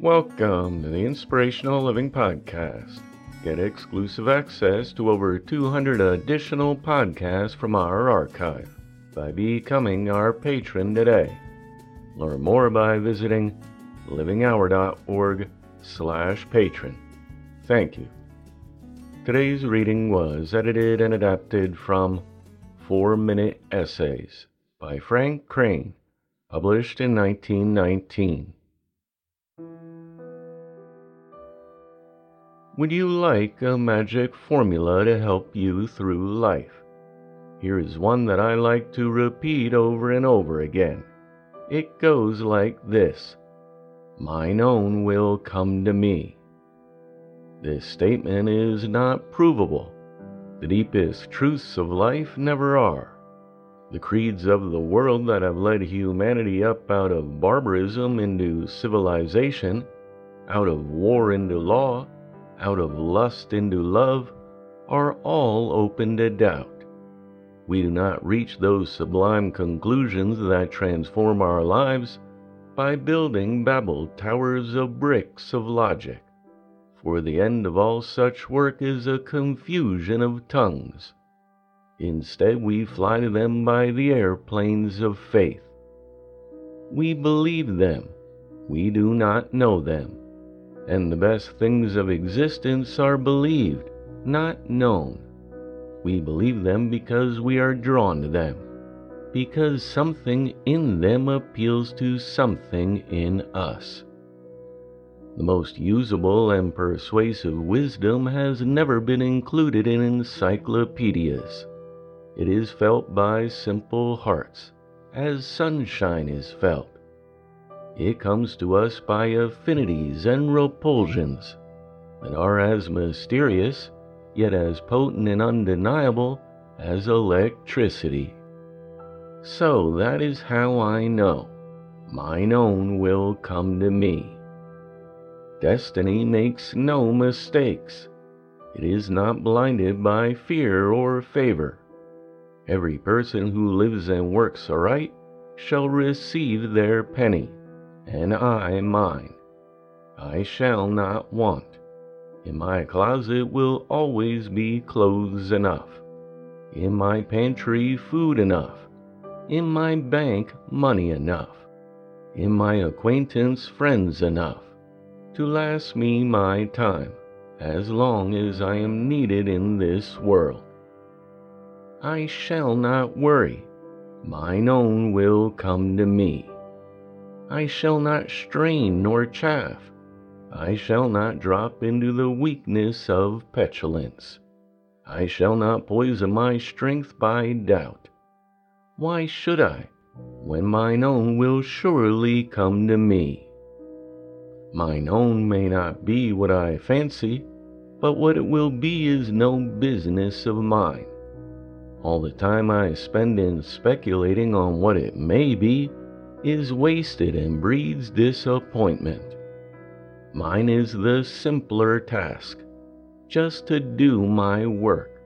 Welcome to the Inspirational Living Podcast. Get exclusive access to over 200 additional podcasts from our archive by becoming our patron today. Learn more by visiting livinghour.org slash patron. Thank you. Today's reading was edited and adapted from Four Minute Essays by Frank Crane, published in 1919. Would you like a magic formula to help you through life? Here is one that I like to repeat over and over again. It goes like this Mine own will come to me. This statement is not provable. The deepest truths of life never are. The creeds of the world that have led humanity up out of barbarism into civilization, out of war into law, out of lust into love, are all open to doubt. We do not reach those sublime conclusions that transform our lives by building Babel towers of bricks of logic, for the end of all such work is a confusion of tongues. Instead, we fly to them by the airplanes of faith. We believe them, we do not know them and the best things of existence are believed, not known. We believe them because we are drawn to them, because something in them appeals to something in us. The most usable and persuasive wisdom has never been included in encyclopedias. It is felt by simple hearts, as sunshine is felt it comes to us by affinities and repulsions that are as mysterious, yet as potent and undeniable as electricity. So that is how I know mine own will come to me. Destiny makes no mistakes. It is not blinded by fear or favor. Every person who lives and works aright shall receive their penny and I mine. I shall not want. In my closet will always be clothes enough. In my pantry, food enough. In my bank, money enough. In my acquaintance, friends enough to last me my time as long as I am needed in this world. I shall not worry. Mine own will come to me. I shall not strain nor chafe. I shall not drop into the weakness of petulance. I shall not poison my strength by doubt. Why should I, when mine own will surely come to me? Mine own may not be what I fancy, but what it will be is no business of mine. All the time I spend in speculating on what it may be is wasted and breeds disappointment. Mine is the simpler task, just to do my work,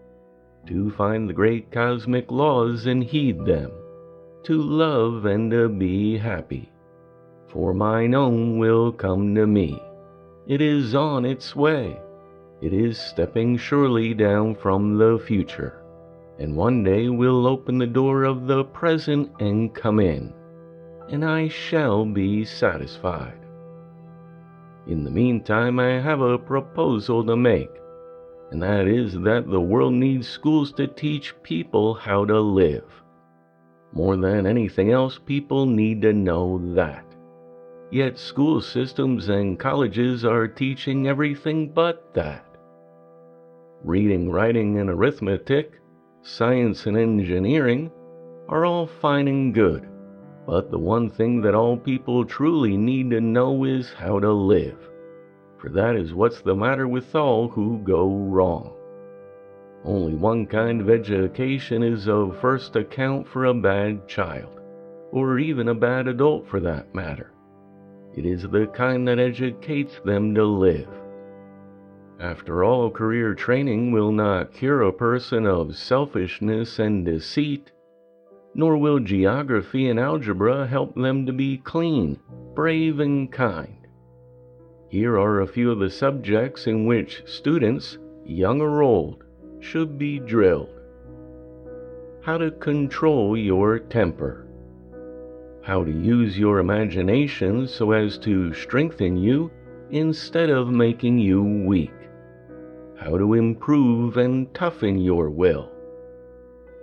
to find the great cosmic laws and heed them, to love and to be happy. For mine own will come to me. It is on its way. It is stepping surely down from the future, and one day will open the door of the present and come in and I shall be satisfied. In the meantime, I have a proposal to make, and that is that the world needs schools to teach people how to live. More than anything else, people need to know that. Yet school systems and colleges are teaching everything but that. Reading, writing, and arithmetic, science, and engineering are all fine and good but the one thing that all people truly need to know is how to live, for that is what's the matter with all who go wrong. Only one kind of education is of first account for a bad child, or even a bad adult for that matter. It is the kind that educates them to live. After all, career training will not cure a person of selfishness and deceit nor will geography and algebra help them to be clean, brave, and kind. Here are a few of the subjects in which students, young or old, should be drilled. How to control your temper. How to use your imagination so as to strengthen you instead of making you weak. How to improve and toughen your will.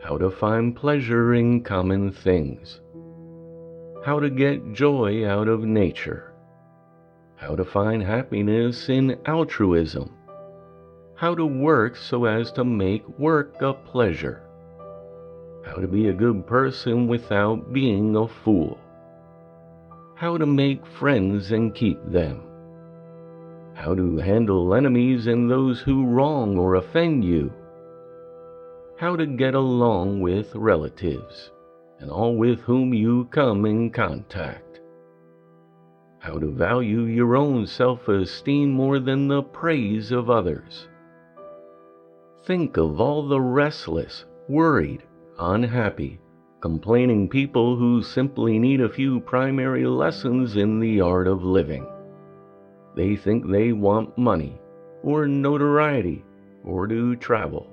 How to find pleasure in common things. How to get joy out of nature. How to find happiness in altruism. How to work so as to make work a pleasure. How to be a good person without being a fool. How to make friends and keep them. How to handle enemies and those who wrong or offend you. How to get along with relatives and all with whom you come in contact. How to value your own self esteem more than the praise of others. Think of all the restless, worried, unhappy, complaining people who simply need a few primary lessons in the art of living. They think they want money, or notoriety, or to travel,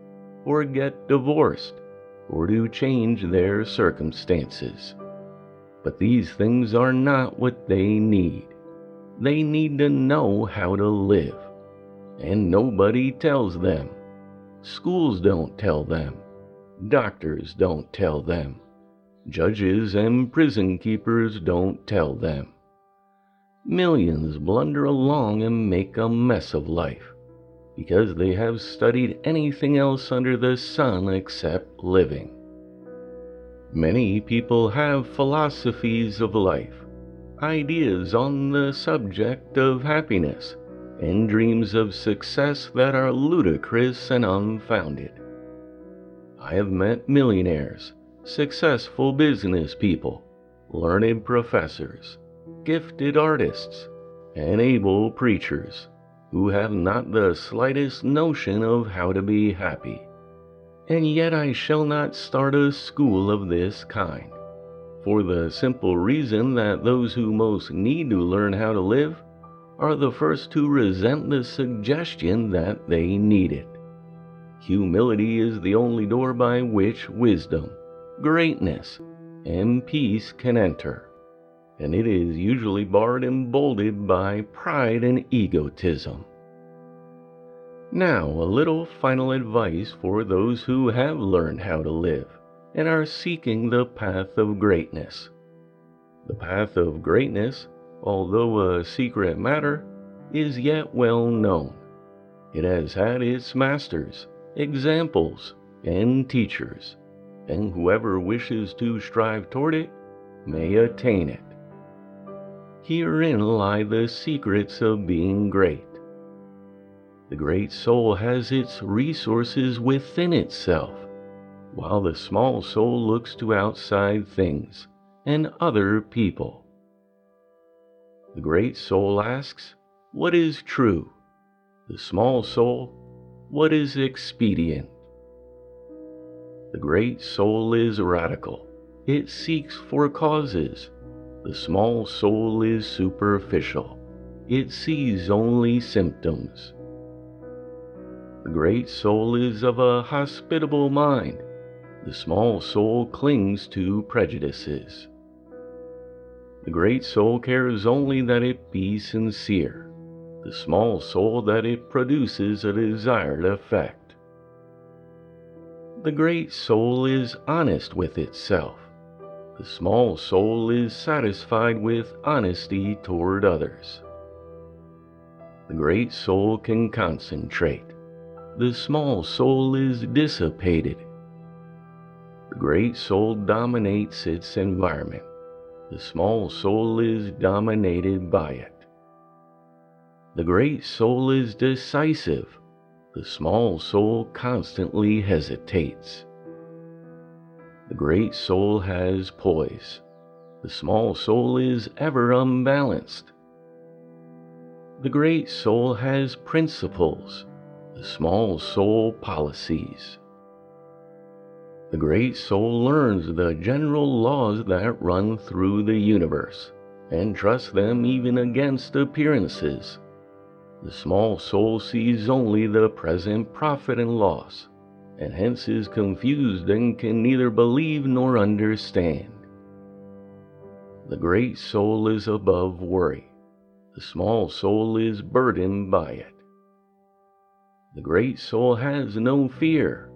or get divorced, or to change their circumstances. But these things are not what they need. They need to know how to live. And nobody tells them. Schools don't tell them. Doctors don't tell them. Judges and prison keepers don't tell them. Millions blunder along and make a mess of life because they have studied anything else under the sun except living. Many people have philosophies of life, ideas on the subject of happiness, and dreams of success that are ludicrous and unfounded. I have met millionaires, successful business people, learned professors, gifted artists, and able preachers who have not the slightest notion of how to be happy. And yet I shall not start a school of this kind, for the simple reason that those who most need to learn how to live are the first to resent the suggestion that they need it. Humility is the only door by which wisdom, greatness, and peace can enter and it is usually barred and bolted by pride and egotism. Now, a little final advice for those who have learned how to live and are seeking the path of greatness. The path of greatness, although a secret matter, is yet well known. It has had its masters, examples, and teachers, and whoever wishes to strive toward it may attain it. Herein lie the secrets of being great. The great soul has its resources within itself, while the small soul looks to outside things and other people. The great soul asks, What is true? The small soul, What is expedient? The great soul is radical. It seeks for causes the small soul is superficial. It sees only symptoms. The great soul is of a hospitable mind. The small soul clings to prejudices. The great soul cares only that it be sincere. The small soul that it produces a desired effect. The great soul is honest with itself. The small soul is satisfied with honesty toward others. The great soul can concentrate. The small soul is dissipated. The great soul dominates its environment. The small soul is dominated by it. The great soul is decisive. The small soul constantly hesitates. The great soul has poise. The small soul is ever unbalanced. The great soul has principles. The small soul policies. The great soul learns the general laws that run through the universe and trusts them even against appearances, The small soul sees only the present profit and loss, and hence is confused and can neither believe nor understand. The great soul is above worry, the small soul is burdened by it. The great soul has no fear,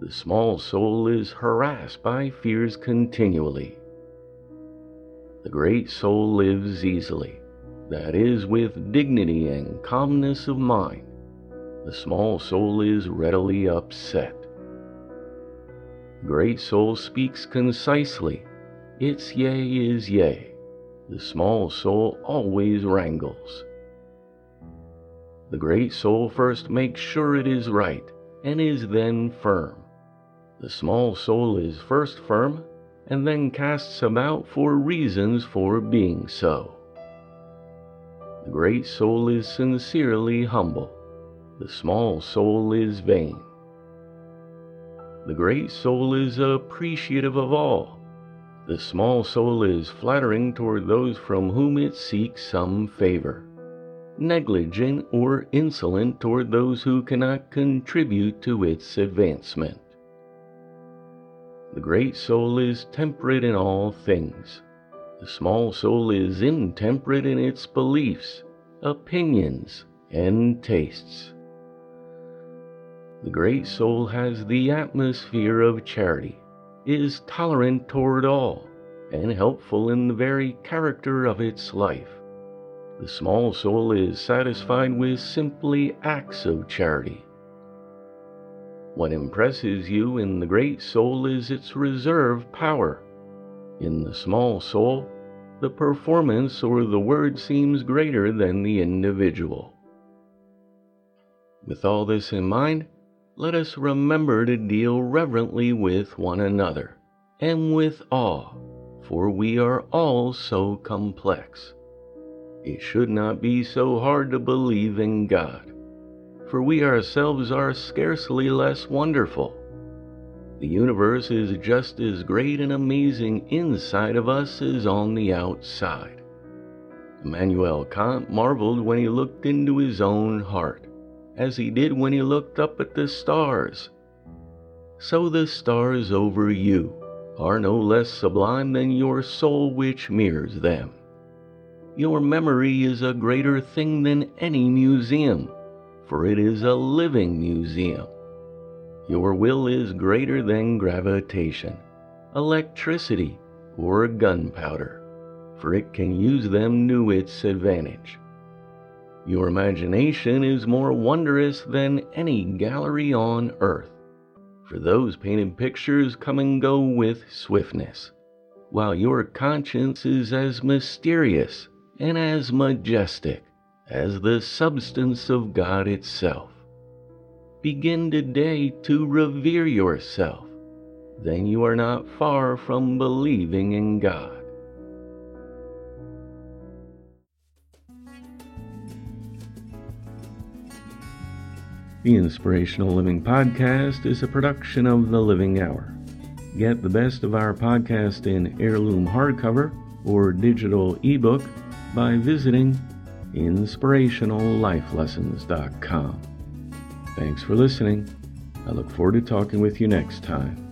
the small soul is harassed by fears continually. The great soul lives easily, that is, with dignity and calmness of mind. The small soul is readily upset. Great soul speaks concisely. Its yea is yea. The small soul always wrangles. The great soul first makes sure it is right and is then firm. The small soul is first firm and then casts about for reasons for being so. The great soul is sincerely humble, the small soul is vain. The great soul is appreciative of all, the small soul is flattering toward those from whom it seeks some favor, negligent or insolent toward those who cannot contribute to its advancement. The great soul is temperate in all things. The small soul is intemperate in its beliefs, opinions, and tastes. The great soul has the atmosphere of charity, is tolerant toward all, and helpful in the very character of its life. The small soul is satisfied with simply acts of charity what impresses you in the great soul is its reserve power. In the small soul, the performance or the word seems greater than the individual. With all this in mind, let us remember to deal reverently with one another and with awe, for we are all so complex. It should not be so hard to believe in God for we ourselves are scarcely less wonderful. The universe is just as great and amazing inside of us as on the outside. Immanuel Kant marveled when he looked into his own heart, as he did when he looked up at the stars. So the stars over you are no less sublime than your soul which mirrors them. Your memory is a greater thing than any museum for it is a living museum. Your will is greater than gravitation, electricity, or gunpowder, for it can use them to its advantage. Your imagination is more wondrous than any gallery on earth, for those painted pictures come and go with swiftness, while your conscience is as mysterious and as majestic as the substance of God itself. Begin today to revere yourself, then you are not far from believing in God. The Inspirational Living Podcast is a production of The Living Hour. Get the best of our podcast in heirloom hardcover or digital ebook by visiting inspirationallifelessons.com. Thanks for listening. I look forward to talking with you next time.